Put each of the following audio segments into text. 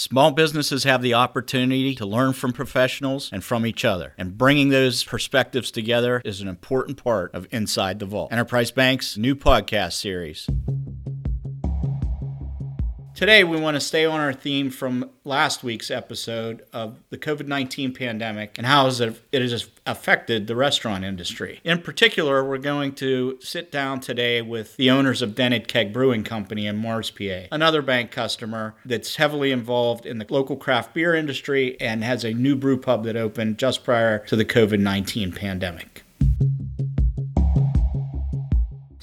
Small businesses have the opportunity to learn from professionals and from each other, and bringing those perspectives together is an important part of Inside the Vault, Enterprise Bank's new podcast series. Today, we want to stay on our theme from last week's episode of the COVID 19 pandemic and how it has affected the restaurant industry. In particular, we're going to sit down today with the owners of Dented Keg Brewing Company in Mars, PA, another bank customer that's heavily involved in the local craft beer industry and has a new brew pub that opened just prior to the COVID 19 pandemic.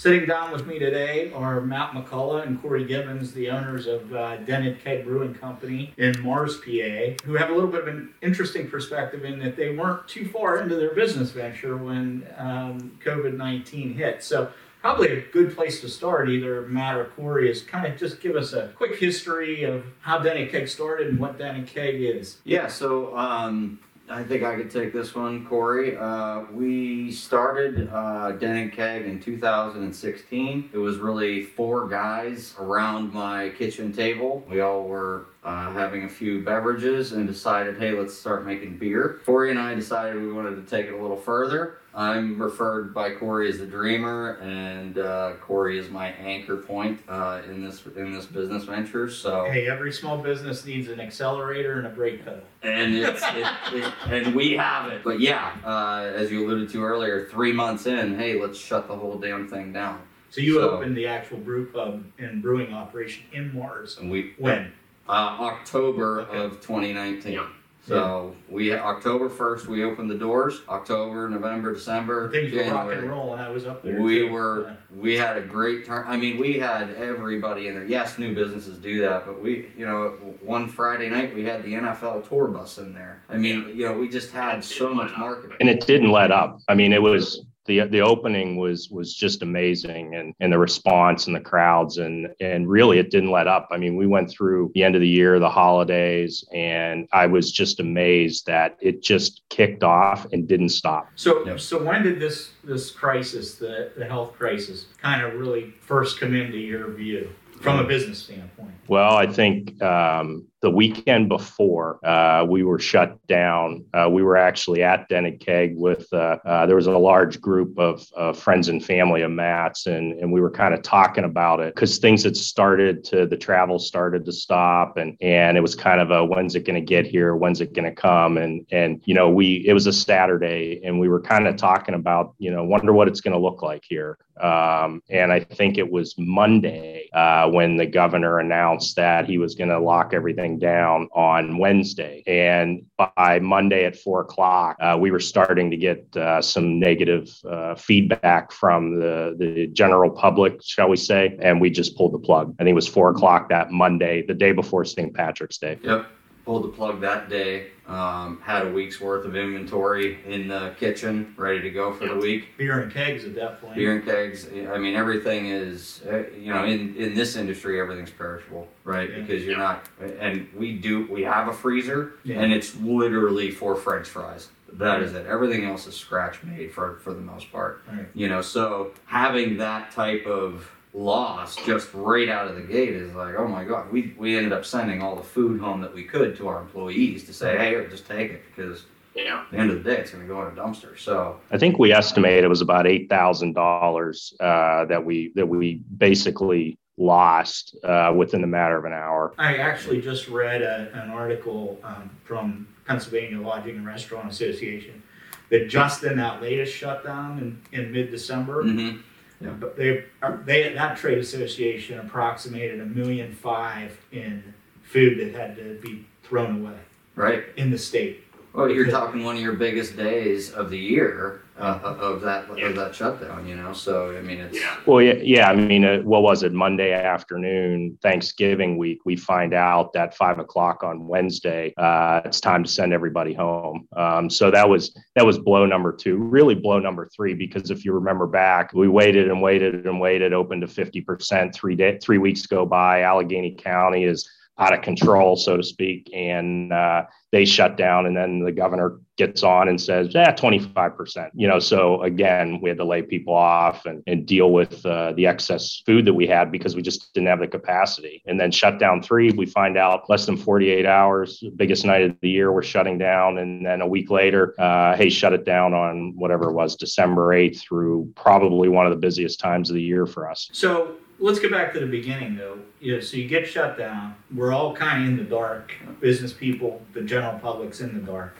Sitting down with me today are Matt McCullough and Corey Gibbons, the owners of uh, Dented Keg Brewing Company in Mars, PA, who have a little bit of an interesting perspective in that they weren't too far into their business venture when um, COVID 19 hit. So, probably a good place to start, either Matt or Corey, is kind of just give us a quick history of how Dented Keg started and what Dented Keg is. Yeah, so um, I think I could take this one, Corey. Uh, we started uh, and Keg in 2016. It was really four guys around my kitchen table. We all were uh, having a few beverages and decided, hey, let's start making beer. Corey and I decided we wanted to take it a little further. I'm referred by Corey as the dreamer, and uh, Corey is my anchor point uh, in this in this business venture. So hey, every small business needs an accelerator and a brake pedal, and it's it, it, and we have it. But yeah, uh, as you alluded to earlier, three months in, hey, let's shut the whole damn thing down. So you so, opened the actual brew pub and brewing operation in Mars. And we when uh, October okay. of 2019. Yep. So we October first we opened the doors. October, November, December, things January. were rock and roll, and I was up there. We too. were yeah. we had a great turn. I mean, we had everybody in there. Yes, new businesses do that, but we you know one Friday night we had the NFL tour bus in there. I mean, you know, we just had so much marketing, and it didn't let up. I mean, it was the the opening was was just amazing and and the response and the crowds and and really it didn't let up. I mean, we went through the end of the year, the holidays, and I was just amazed that it just kicked off and didn't stop. So yep. so when did this this crisis, the the health crisis, kind of really first come into your view? from a business standpoint? Well, I think um, the weekend before uh, we were shut down, uh, we were actually at Dented Keg with uh, uh, there was a large group of friends and family of Matt's, and, and we were kind of talking about it because things had started to the travel started to stop, and and it was kind of a when's it going to get here, when's it going to come, and and you know we it was a Saturday, and we were kind of talking about you know wonder what it's going to look like here, um, and I think it was Monday uh, when the governor announced that he was going to lock everything down on Wednesday. And by Monday at four o'clock, uh, we were starting to get uh, some negative uh, feedback from the, the general public, shall we say. And we just pulled the plug. I think it was four o'clock that Monday, the day before St. Patrick's Day. Yep pulled the plug that day. Um, had a week's worth of inventory in the kitchen, ready to go for the week. Beer and kegs at that point. Beer and kegs. I mean, everything is, uh, you know, in, in this industry, everything's perishable, right? Yeah. Because you're not, and we do, we have a freezer, yeah. and it's literally for French fries. That is it. Everything else is scratch made for for the most part. Right. You know, so having that type of loss just right out of the gate is like, oh my god, we we ended up sending all the food home that we could to our employees to say, hey, just take it because yeah. At the end of the day, it's going to go in a dumpster. So I think we estimate it was about eight thousand uh, dollars that we that we basically lost uh, within the matter of an hour. I actually just read a, an article um, from Pennsylvania Lodging and Restaurant Association that just in that latest shutdown in, in mid December. Mm-hmm yeah, but they uh, they that trade association approximated a million five in food that had to be thrown away. Right. In the state. Well, you're talking one of your biggest days of the year uh, of that yeah. of that shutdown. You know, so I mean, it's yeah. Well, yeah, yeah. I mean, uh, what was it? Monday afternoon, Thanksgiving week. We find out that five o'clock on Wednesday, uh, it's time to send everybody home. Um, so that was that was blow number two. Really, blow number three because if you remember back, we waited and waited and waited. Opened to fifty percent. Three day, three weeks go by. Allegheny County is out of control, so to speak, and uh, they shut down. And then the governor gets on and says, "Yeah, 25%." You know, so again, we had to lay people off and, and deal with uh, the excess food that we had because we just didn't have the capacity. And then shut down three, we find out less than 48 hours, biggest night of the year, we're shutting down. And then a week later, uh, hey, shut it down on whatever it was, December 8th through probably one of the busiest times of the year for us. So let's get back to the beginning though. Yeah, so you get shut down. We're all kind of in the dark. Business people, the general public's in the dark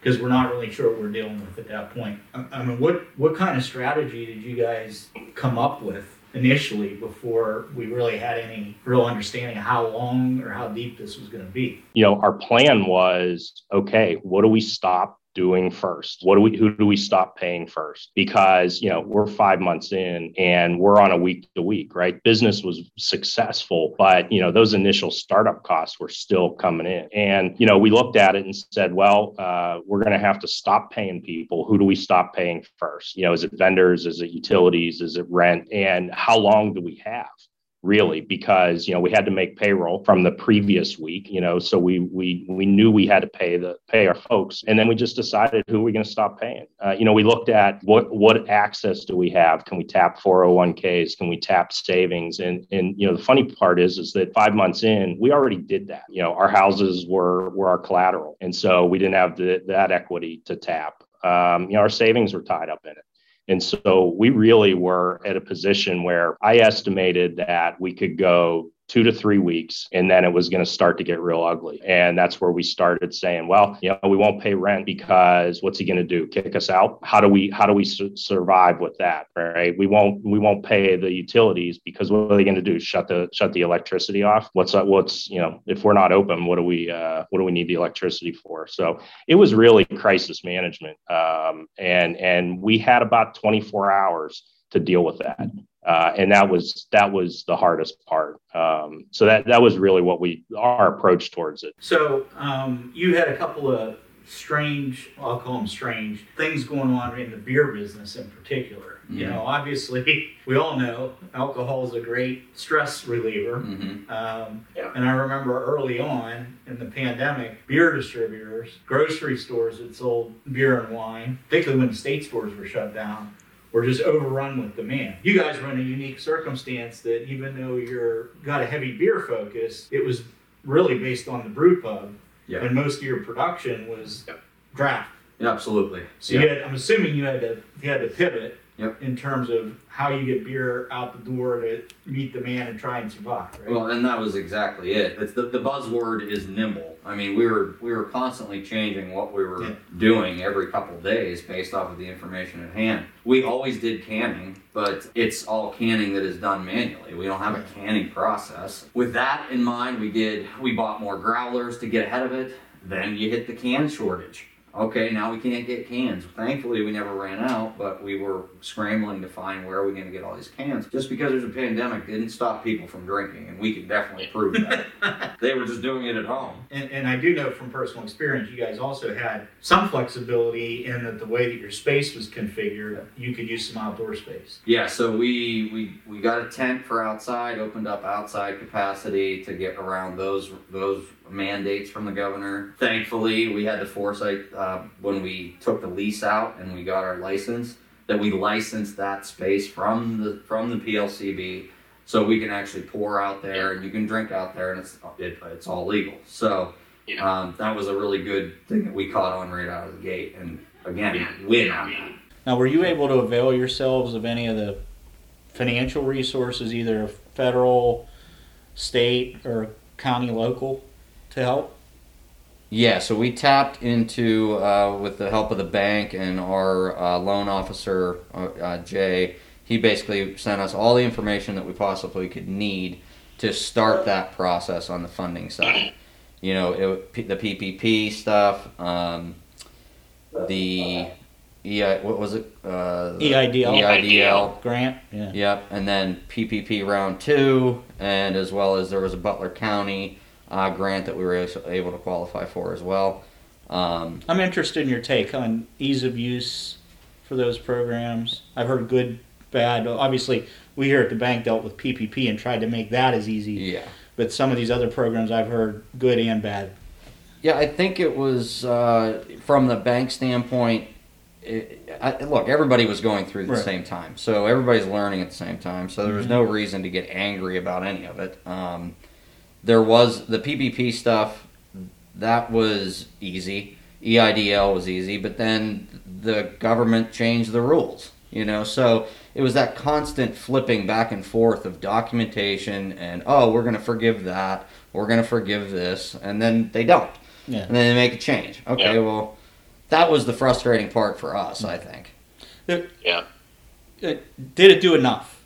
because we're not really sure what we're dealing with at that point. I, mean, what what kind of strategy did you guys come up with initially before we really had any real understanding of how long or how deep this was going to be? You know, our plan was okay. What do we stop doing first? What do we who do we stop paying first? Because, you know, we're 5 months in and we're on a week to week, right? Business was successful, but, you know, those initial startup costs were still coming in. And, you know, we looked at it and said, well, uh, we're going to have to stop paying people. Who do we stop paying first? You know, is it vendors? Is it utilities? Is it rent? And how long do we have? Really because you know we had to make payroll from the previous week you know so we we we knew we had to pay the pay our folks. And then we just decided who are we going to stop paying? Uh, you know we looked at what what access do we have? Can we tap 401ks can we tap savings? And and you know the funny part is is that five months in we already did that. You know our houses were were our collateral. And so we didn't have the, that equity to tap. Um, you know our savings were tied up in it and so we really were at a position where I estimated that we could go two to three weeks, and then it was going to start to get real ugly. And that's where we started saying, well, you know, we won't pay rent because what's he going to do? Kick us out? How do we how do we su- survive with that? Right? We won't we won't pay the utilities because what are they going to do? Shut the shut the electricity off? What's that? what's you know if we're not open, what do we uh, what do we need the electricity for? So it was really crisis management, um, and and we had about 24 hours to deal with that uh, and that was that was the hardest part. Um, so that that was really what we our approach towards it. So um, you had a couple of strange, I'll call them strange things going on in the beer business in particular. Mm-hmm. You know, obviously we all know alcohol is a great stress reliever. Mm-hmm. Um, yeah. And I remember early on in the pandemic, beer distributors, grocery stores that sold beer and wine, particularly when the state stores were shut down, we're just overrun with demand. You guys were in a unique circumstance that even though you're got a heavy beer focus, it was really based on the brew pub, yeah. and most of your production was draft. Yeah, absolutely. So yep. had, I'm assuming you had to you had to pivot yep. in terms of how you get beer out the door to meet the demand and try and survive. Right? Well, and that was exactly it. It's the, the buzzword is nimble. I mean, we were we were constantly changing what we were yeah. doing every couple days based off of the information at hand. We always did canning, but it's all canning that is done manually. We don't have a canning process. With that in mind, we did we bought more growlers to get ahead of it. Then you hit the can shortage okay, now we can't get cans. Thankfully, we never ran out, but we were scrambling to find where are we going to get all these cans. Just because there's a pandemic didn't stop people from drinking, and we can definitely prove that. they were just doing it at home. And, and I do know from personal experience, you guys also had some flexibility in that the way that your space was configured, you could use some outdoor space. Yeah, so we we, we got a tent for outside, opened up outside capacity to get around those those mandates from the governor. Thankfully, we had the foresight uh, when we took the lease out and we got our license that we licensed that space from the from the PLCB, so we can actually pour out there and you can drink out there and it's it, it's all legal. So um, that was a really good thing that we caught on right out of the gate, and again, win on that. Now, were you able to avail yourselves of any of the financial resources, either federal, state, or county, local? To help? Yeah, so we tapped into, uh, with the help of the bank and our uh, loan officer, uh, uh Jay, he basically sent us all the information that we possibly could need to start that process on the funding side. You know, it, the PPP stuff, um, the EI, what was it? Uh, EIDL. EIDL grant. Yeah. Yep, and then PPP round two, and as well as there was a Butler County uh, grant that we were able to qualify for as well. Um, I'm interested in your take on ease of use for those programs. I've heard good, bad. Obviously, we here at the bank dealt with PPP and tried to make that as easy yeah. but some of these other programs I've heard good and bad. Yeah, I think it was uh, from the bank standpoint. It, I, look, everybody was going through the Right. same time, so everybody's learning at the same time. So there was Mm-hmm. no reason to get angry about any of it. Um, there was the PPP stuff that was easy. E EIDL was easy, but then the government changed the rules. You know, so it was that constant flipping back and forth of documentation and oh, we're going to forgive that, we're going to forgive this, and then they don't Yeah. and then they make a change. Okay, Yeah. well, that was the frustrating part for us, I think. Yeah. It- did it do enough?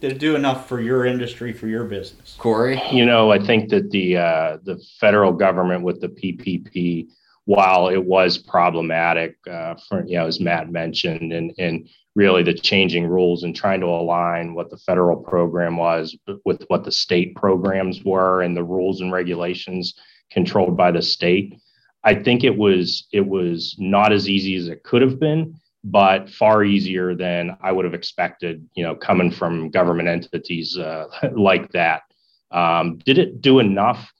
Did it do enough for your industry, for your business? Corey, You know, I think that the uh, the federal government with the PPP, while it was problematic, uh, for you know, as Matt mentioned, and and really the changing rules and trying to align what the federal program was with what the state programs were and the rules and regulations controlled by the state. I think it was it was not as easy as it could have been, but far easier than I would have expected. You know, coming from government entities uh, like that. Um, did it do enough?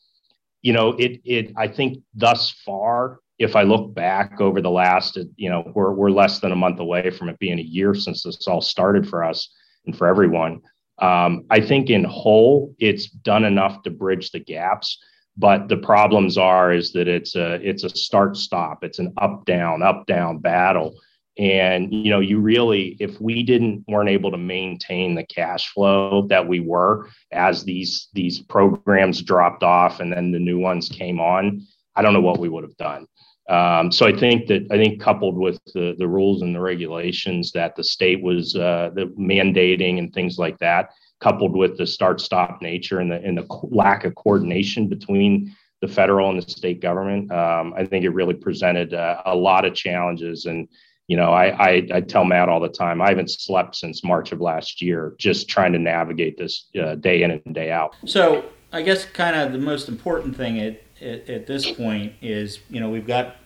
You know, it it I think thus far, if I look back over the last, you know, we're we're less than a month away from it being a year since this all started for us and for everyone. Um, I think in whole, it's done enough to bridge the gaps. But the problems are is that it's a it's a start stop. It's an up down up down battle and you know you really if we didn't weren't able to maintain the cash flow that we were as these these programs dropped off and then the new ones came on i don't know what we would have done. Um, so i think that i think coupled with the, the rules and the regulations that the state was uh, the mandating and things like that coupled with the start stop nature and the and the lack of coordination between the federal and the state government um, i think it really presented uh, a lot of challenges and you know, I, I, I tell Matt all the time, I haven't slept since March of last year, just trying to navigate this uh, day in and day out. So I guess kind of the most important thing at, at, at this point is, you know, we've got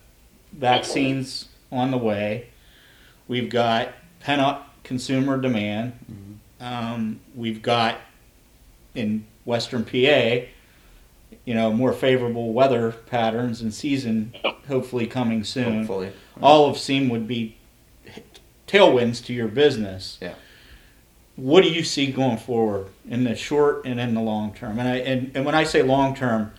vaccines on the way. We've got pent up consumer demand. Um, we've got in Western PA, you know, more favorable weather patterns and season hopefully coming soon. hopefully. All of seem would be tailwinds to your business. Yeah. What do you see going forward in the short and in the long term? And I and, and when I say long term,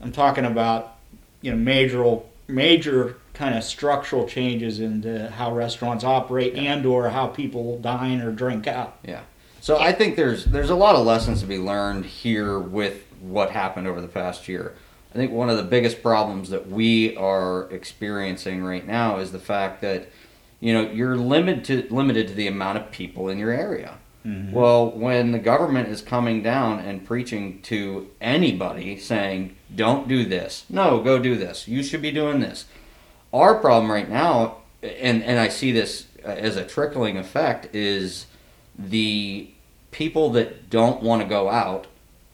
I'm talking about you know major major kind of structural changes into how restaurants operate and or how people dine or drink out. Yeah. So I think there's there's a lot of lessons to be learned here with what happened over the past year. I think one of the biggest problems that we are experiencing right now is the fact that you know you're limited to limited to the amount of people in your area. Mm-hmm. Well, when the government is coming down and preaching to anybody saying, "Don't do this," no, go do this. You should be doing this. Our problem right now, and and I see this as a trickling effect, is the people that don't want to go out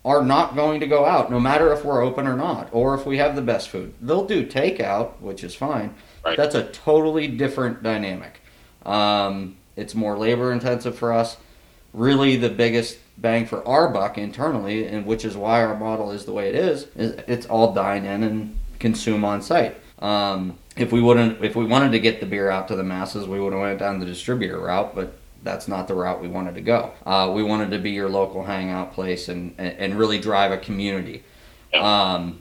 are not going to go out, no matter if we're open or not, or if we have the best food. They'll do takeout, which is fine. Right. That's a totally different dynamic. Um, it's more labor intensive for us. Really, the biggest bang for our buck internally, and which is why our model is the way it is, is it's all dine in and consume on site. Um, if we wouldn't, if we wanted to get the beer out to the masses, we would have went down the distributor route, but that's not the route we wanted to go. Uh, we wanted to be your local hangout place and, and, and really drive a community. Um,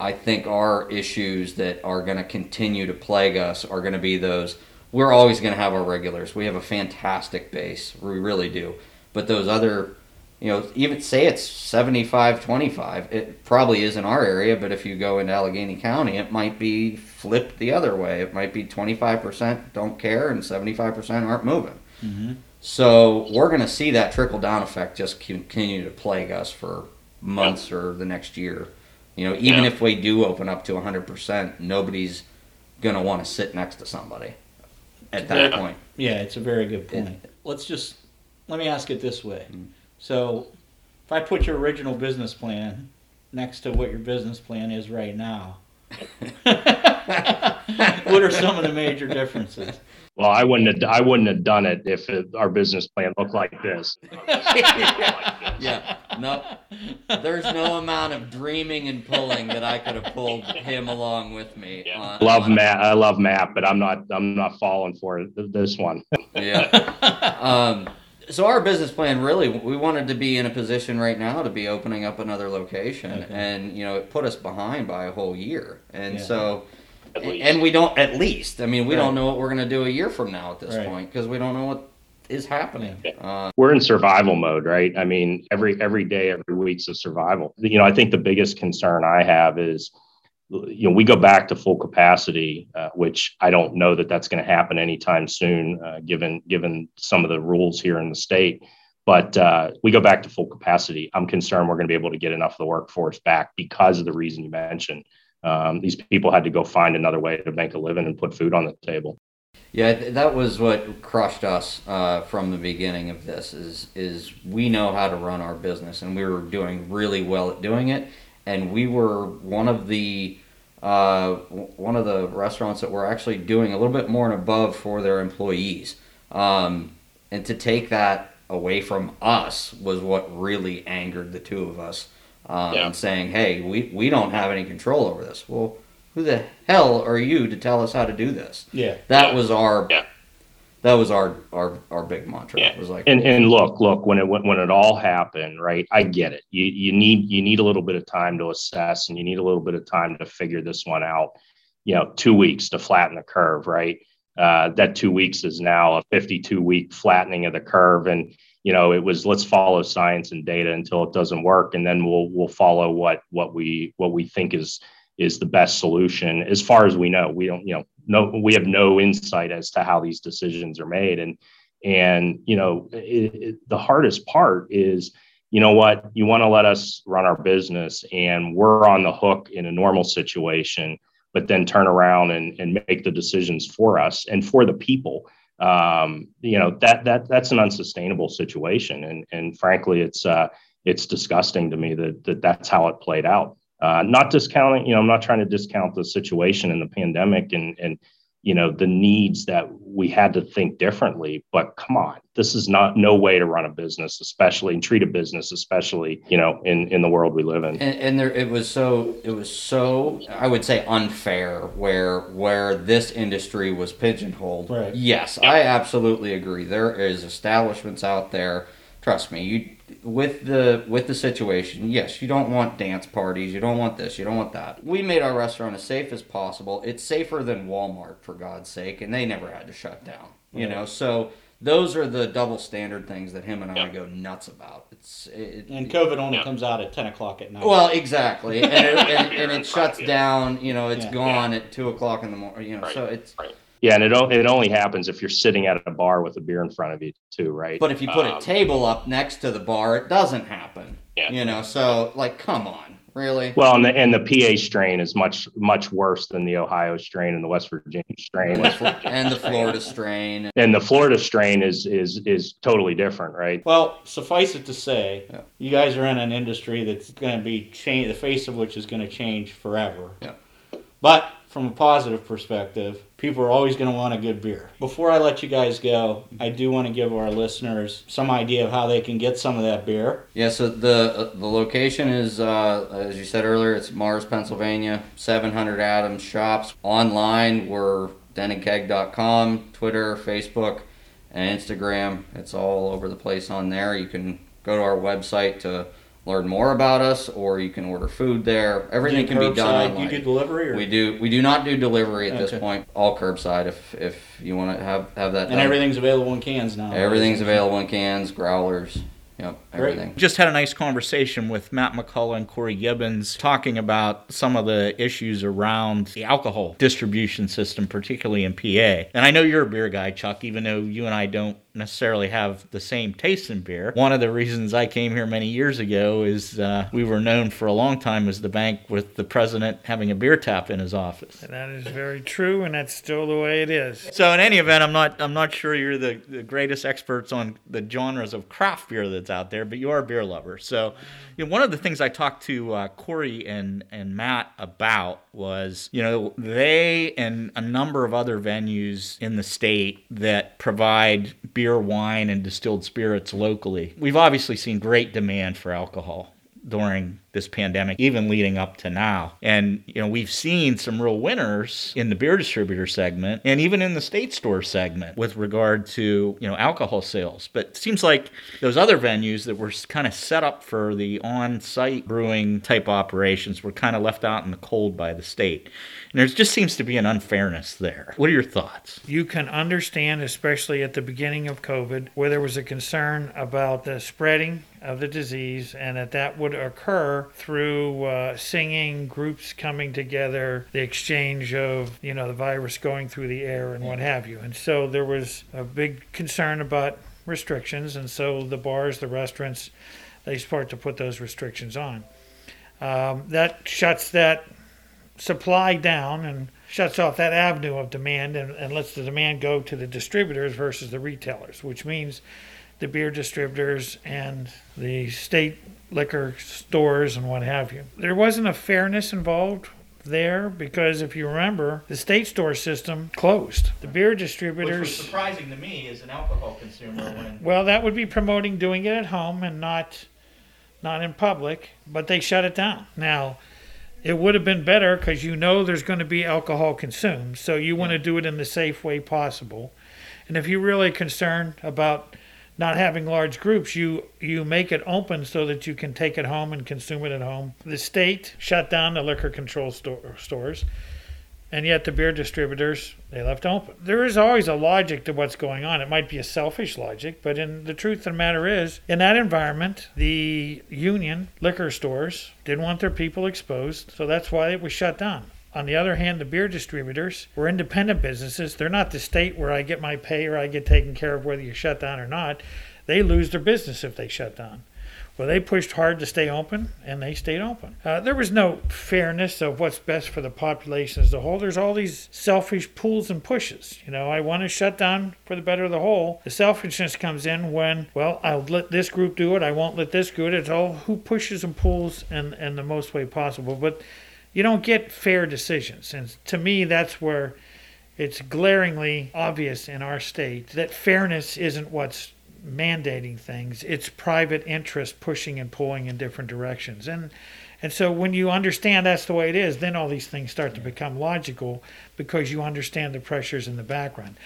I think our issues that are going to continue to plague us are going to be those. We're always going to have our regulars. We have a fantastic base. We really do. But those other, you know, even say it's 75 25, it probably is in our area, but if you go into Allegheny County, it might be flipped the other way. It might be 25% don't care and 75% aren't moving. Mm-hmm. So we're going to see that trickle down effect just continue to plague us for months or the next year. You know, even Yeah. if we do open up to 100%, nobody's going to want to sit next to somebody at that Yeah. point. Yeah, it's a very good point. Let's just let me ask it this way. Mm-hmm. So, if I put your original business plan next to what your business plan is right now, what are some of the major differences? Well, I wouldn't have I wouldn't have done it if it, our business plan looked like this. yeah, no, there's no amount of dreaming and pulling that I could have pulled him along with me. Yeah. on- love on- Matt. I love Matt, but I'm not I'm not falling for this one. Yeah. Um, so our business plan really, we wanted to be in a position right now to be opening up another location, Okay. and you know it put us behind by a whole year, and Yeah. so. At least. And we don't, at least. I mean, we Right. don't know what we're going to do a year from now at this Right. point because we don't know what is happening. Uh, We're in survival mode, right? I mean, every every day, every week's a survival. You know, I think the biggest concern I have is, you know, we go back to full capacity, uh, which I don't know that that's going to happen anytime soon, uh, given given some of the rules here in the state. But uh, we go back to full capacity. I'm concerned we're going to be able to get enough of the workforce back because of the reason you mentioned. Um, these people had to go find another way to make a living and put food on the table. Yeah, that was what crushed us uh, from the beginning of this. Is is we know how to run our business, and we were doing really well at doing it. And we were one of the uh, one of the restaurants that were actually doing a little bit more and above for their employees. Um, and to take that away from us was what really angered the two of us. Um, Yeah. And saying, "Hey, we we don't have any control over this." Well, who the hell are you to tell us how to do this? Yeah. That Yeah. was our Yeah. that was our our our big mantra. Yeah. It was like And and look, look, when it when, when it all happened, right? I get it. You you need you need a little bit of time to assess, and you need a little bit of time to figure this one out. You know, two weeks to flatten the curve, right? Uh, that two weeks is now a 52 week flattening of the curve, and you know it was let's follow science and data until it doesn't work, and then we'll we'll follow what what we what we think is is the best solution. As far as we know. We don't, you know, no, we have no insight as to how these decisions are made, and and you know, it, it, the hardest part is, you know what, you want to let us run our business, and we're on the hook in a normal situation, but then turn around and and make the decisions for us and for the people. Um, you know that that that's an unsustainable situation, and and frankly, it's uh, it's disgusting to me that, that that's how it played out. Uh, not discounting, you know, I'm not trying to discount the situation in the pandemic and and you know the needs that we had to think differently. But come on, this is not no way to run a business, especially and treat a business, especially you know in in the world we live in. and, and there it was so it was so I would say unfair where where this industry was pigeonholed. Right. Yes, I absolutely agree. There is establishments out there. Trust me, you with the with the situation. Yes, you don't want dance parties. You don't want this. You don't want that. We made our restaurant as safe as possible. It's safer than Walmart for God's sake, and they never had to shut down. You know, so those are the double standard things that him and I go nuts about. It's it, And COVID only comes out at 10 o'clock at night. well, exactly, and it, and, and it shuts down. You know, it's Yeah. gone at two o'clock in the morning. You know, so it's. Yeah, and it o- it only happens if you're sitting at a bar with a beer in front of you too, right? But if you put a Um, table up next to the bar, it doesn't happen. Yeah. You know, so like, come on, really? Well, and the and the PA strain is much much worse than the Ohio strain and the West Virginia strain. and the Florida strain. and the Florida strain is is is totally different, right? Well, suffice it to say, Yeah. you guys are in an industry that's going to be change, the face of which is going to change forever. Yeah. But from a positive perspective, people are always going to want a good beer. Before I let you guys go, I do want to give our listeners some idea of how they can get some of that beer. Yeah. So the uh, the location is, uh, as you said earlier, it's Mars, Pennsylvania, 700 Adams Shops. Online, we're dentedkeg.com, Twitter, Facebook, and Instagram. It's all over the place on there. You can go to our website to learn more about us, or you can order food there. Everything can be done online. You do delivery? Or? We do. We do not do delivery at this point. All curbside. If if you want to have have that. and done. everything's available in cans now. Everything's available in cans, growlers. Yep. Everything. Great. Just had a nice conversation with Matt McCullough and Corey Gibbons talking about some of the issues around the alcohol distribution system, particularly in PA. And I know you're a beer guy, Chuck, even though you and I don't necessarily have the same taste in beer. One of the reasons I came here many years ago is uh, we were known for a long time as the bank with the president having a beer tap in his office. That is very true, and that's still the way it is. So in any event, I'm not I'm not sure you're the, the greatest experts on the genres of craft beer that's out there, but you are a beer lover. So you know, one of the things I talked to uh, Corey and and Matt about was, you know, they and a number of other venues in the state that provide beer, wine, and distilled spirits locally. We've obviously seen great demand for alcohol during this pandemic, even leading up to now. And, you know, we've seen some real winners in the beer distributor segment and even in the state store segment with regard to, you know, alcohol sales. But it seems like those other venues that were kind of set up for the on site brewing type operations were kind of left out in the cold by the state. And there just seems to be an unfairness there. What are your thoughts? You can understand, especially at the beginning of COVID, where there was a concern about the spreading of the disease and that that would occur through uh, singing, groups coming together, the exchange of, you know, the virus going through the air and what have you. And so there was a big concern about restrictions. And so the bars, the restaurants, they start to put those restrictions on. Um, that shuts that supply down and shuts off that avenue of demand and, and lets the demand go to the distributors versus the retailers, which means the beer distributors and the state liquor stores and what have you. There wasn't a fairness involved there because if you remember, the state store system closed. The beer distributors. surprising to me as an alcohol consumer when. Well, that would be promoting doing it at home and not, not in public, but they shut it down. Now, it would have been better because you know there's going to be alcohol consumed, so you want to do it in the safe way possible. And if you're really concerned about not having large groups, you you make it open so that you can take it home and consume it at home. The state shut down the liquor control store, stores, and yet the beer distributors they left open. There is always a logic to what's going on. It might be a selfish logic, but in the truth of the matter is, in that environment, the union liquor stores didn't want their people exposed, so that's why it was shut down. On the other hand, the beer distributors were independent businesses. They're not the state where I get my pay or I get taken care of whether you shut down or not. They lose their business if they shut down. Well, they pushed hard to stay open, and they stayed open. Uh, there was no fairness of what's best for the population as a whole. There's all these selfish pulls and pushes. You know, I want to shut down for the better of the whole. The selfishness comes in when, well, I'll let this group do it. I won't let this group. It's all who pushes and pulls in, in the most way possible. But you don't get fair decisions. And to me, that's where it's glaringly obvious in our state that fairness isn't what's mandating things, it's private interest pushing and pulling in different directions. And and so when you understand that's the way it is, then all these things start to become logical because you understand the pressures in the background.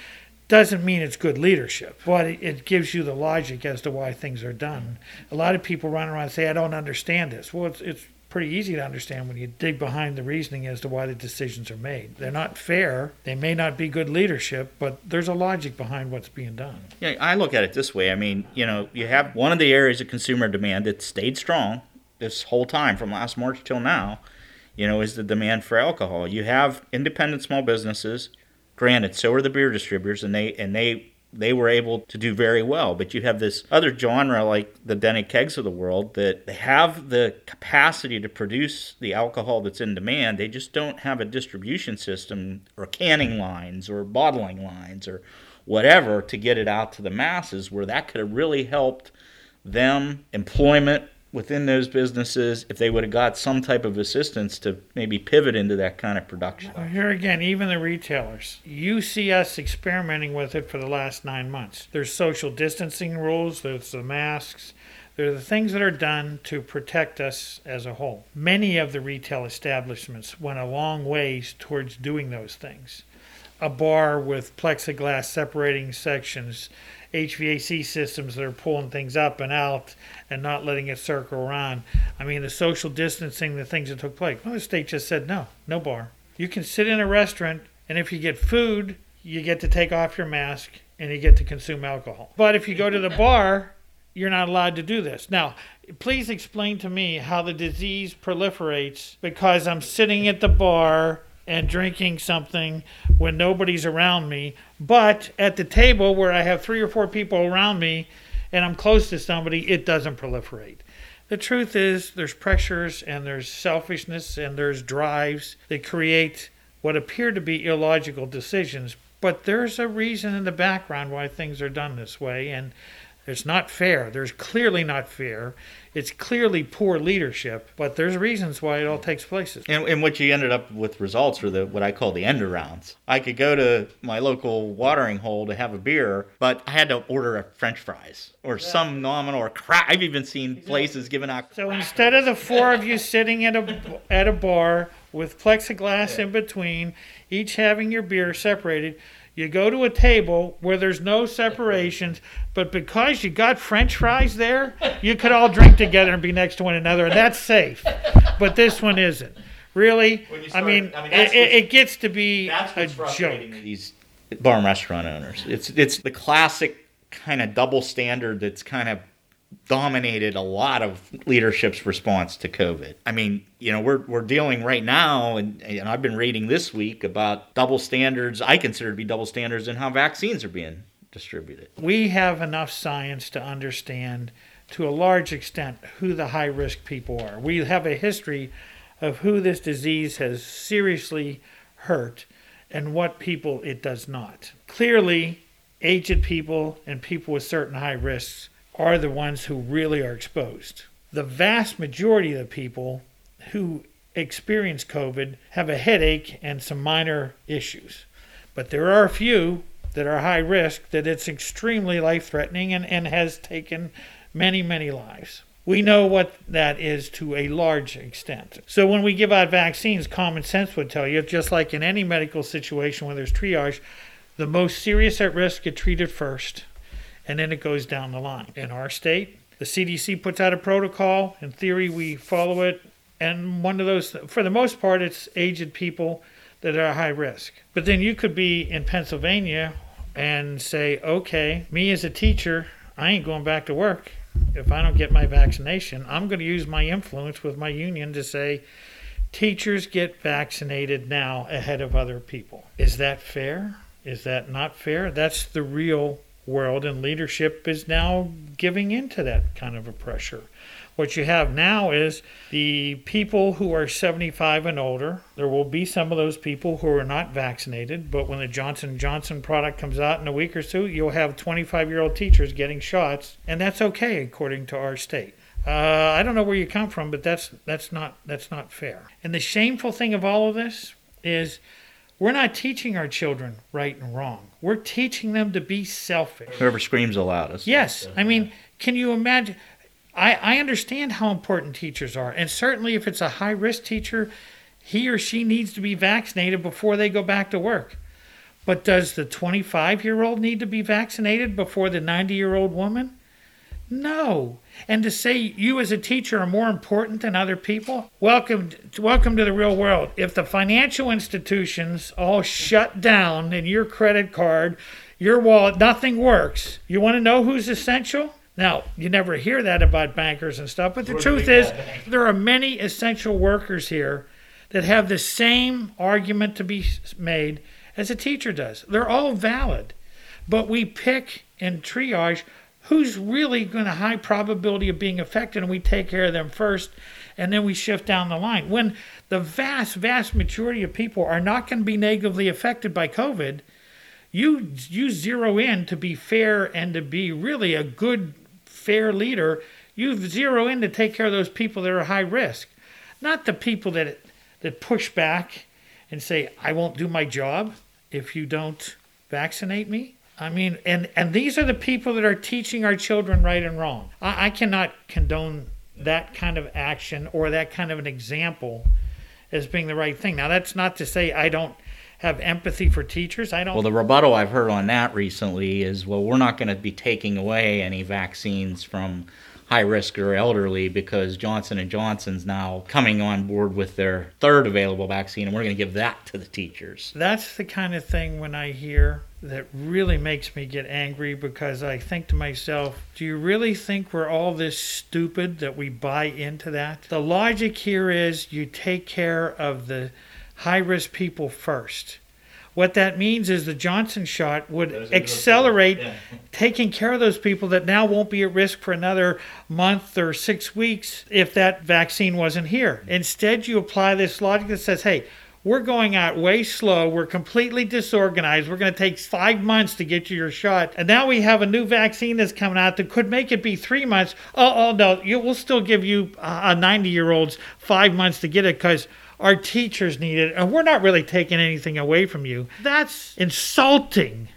Doesn't mean it's good leadership, but it, gives you the logic as to why things are done. A lot of people run around and say, I don't understand this. Well, it's, it's pretty easy to understand when you dig behind the reasoning as to why the decisions are made. They're not fair. They may not be good leadership, but there's a logic behind what's being done. Yeah, I look at it this way. I mean, you know, you have one of the areas of consumer demand that stayed strong this whole time from last March till now, you know, is the demand for alcohol. You have independent small businesses. Granted, so are the beer distributors, and they and they they were able to do very well. But you have this other genre like the Dented Kegs of the world that have the capacity to produce the alcohol that's in demand. They just don't have a distribution system or canning lines or bottling lines or whatever to get it out to the masses where that could have really helped them employment within those businesses if they would have got some type of assistance to maybe pivot into that kind of production. Well, here again, even the retailers, you see us experimenting with it for the last nine months. There's social distancing rules, there's the masks, there are the things that are done to protect us as a whole. Many of the retail establishments went a long ways towards doing those things. A bar with plexiglass separating sections, HVAC systems that are pulling things up and out and not letting it circle around. I mean, the social distancing, the things that took place. Well, the state just said no, no bar. You can sit in a restaurant, and if you get food, you get to take off your mask and you get to consume alcohol. But if you go to the bar, you're not allowed to do this. Now, please explain to me how the disease proliferates because I'm sitting at the bar and drinking something when nobody's around me, but at the table where I have three or four people around me and I'm close to somebody, it doesn't proliferate. The truth is, there's pressures and there's selfishness and there's drives that create what appear to be illogical decisions, but there's a reason in the background why things are done this way, and It's not fair. There's clearly not fair. It's clearly poor leadership, but there's reasons why it all takes place. And, and what you ended up with results were the what I call the end arounds. I could go to my local watering hole to have a beer, but I had to order a French fries or some nominal or crap. I've even seen places giving out. So instead of the four of you sitting at a at a bar with plexiglass in between, each having your beer separated, you go to a table where there's no separations, but because you got French fries there, you could all drink together and be next to one another, and that's safe. But this one isn't. Really, When I mean, I mean, it, it, gets to be That's a joke. these bar and restaurant owners. It's it's the classic kind of double standard that's kind of dominated a lot of leadership's response to COVID. I mean, you know, we're we're dealing right now, and, and I've been reading this week about double standards. I consider to be double standards in how vaccines are being distributed. we have enough science to understand to a large extent who the high risk people are. We have a history of who this disease has seriously hurt and what people it does not. Clearly, aged people and people with certain high risks are the ones who really are exposed. The vast majority of the people who experience COVID have a headache and some minor issues. But there are a few that are high risk that it's extremely life threatening and, and has taken many, many lives. We know what that is to a large extent. So when we give out vaccines, common sense would tell you, just like in any medical situation where there's triage, the most serious at risk get treated first, and then it goes down the line. In our state, the CDC puts out a protocol. In theory, we follow it. And one of those, for the most part, it's aged people that are high risk. But then you could be in Pennsylvania and say, okay, me as a teacher, I ain't going back to work if I don't get my vaccination. I'm going to use my influence with my union to say, teachers get vaccinated now ahead of other people. Is that fair? Is that not fair? That's the real world, and leadership is now giving into that kind of a pressure. What you have now is the people who are 75 and older. There will be some of those people who are not vaccinated, but when the Johnson Johnson product comes out in a week or two, you'll have 25-year-old teachers getting shots, and that's okay according to our state. Uh, I don't know where you come from, but that's that's not that's not fair. And the shameful thing of all of this is we're not teaching our children right and wrong. We're teaching them to be selfish. Whoever screams the loudest. Yes, I mean, can you imagine? I, I understand how important teachers are, and certainly if it's a high risk teacher, he or she needs to be vaccinated before they go back to work. But does the 25 year old need to be vaccinated before the 90 year old woman? No. And to say you as a teacher are more important than other people? Welcome welcome to the real world. If the financial institutions all shut down and your credit card, your wallet, nothing works, you want to know who's essential? Now, you never hear that about bankers and stuff, but the truth is there are many essential workers here that have the same argument to be made as a teacher does. They're all valid. But we pick and triage who's really going to high probability of being affected and we take care of them first and then we shift down the line. When the vast vast majority of people are not going to be negatively affected by covid you you zero in to be fair and to be really a good fair leader. You zero in to take care of those people that are high risk not the people that that push back and say i won't do my job if you don't vaccinate me I mean, and and these are the people that are teaching our children right and wrong. I, I cannot condone that kind of action or that kind of an example as being the right thing. Now, that's not to say I don't have empathy for teachers. I don't. Well, the rebuttal I've heard on that recently is, well, we're not going to be taking away any vaccines from high risk or elderly because Johnson and Johnson's now coming on board with their third available vaccine, and we're going to give that to the teachers. that's the kind of thing when I hear that really makes me get angry because I think to myself, do you really think we're all this stupid that we buy into that? The logic here is you take care of the high risk people first. What that means is the Johnson shot would accelerate taking care of those people that now won't be at risk for another month or six weeks if that vaccine wasn't here. Instead, you apply this logic that says, hey, we're going out way slow. We're completely disorganized. We're going to take five months to get you your shot. And now we have a new vaccine that's coming out that could make it be three months. Oh, oh no, you, we'll still give you uh, uh, a 90 year old's five months to get it because our teachers need it. And we're not really taking anything away from you. That's insulting.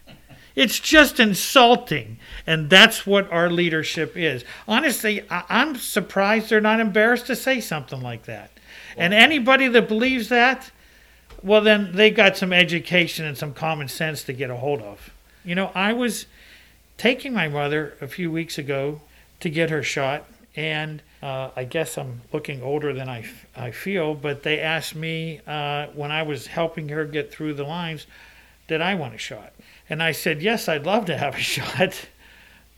It's just insulting. And that's what our leadership is. Honestly, I- I'm surprised they're not embarrassed to say something like that. And anybody that believes that, well, then they got some education and some common sense to get a hold of. You know, I was taking my mother a few weeks ago to get her shot, and uh, I guess I'm looking older than I, I feel, but they asked me uh, when I was helping her get through the lines, did I want a shot? And I said, yes, I'd love to have a shot,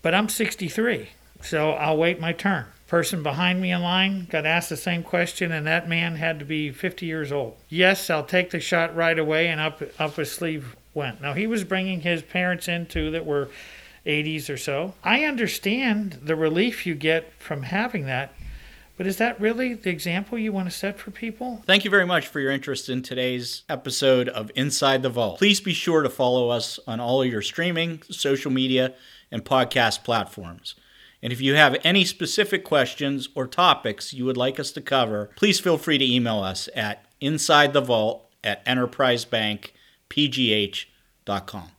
but I'm 63, so I'll wait my turn person behind me in line got asked the same question, and that man had to be 50 years old. Yes, I'll take the shot right away, and up up his sleeve went. Now he was bringing his parents in too that were 80s or so. I understand the relief you get from having that. But is that really the example you want to set for people? Thank you very much for your interest in today's episode of Inside the Vault. Please be sure to follow us on all your streaming, social media, and podcast platforms. And if you have any specific questions or topics you would like us to cover, please feel free to email us at insidethevault at enterprisebankpgh.com.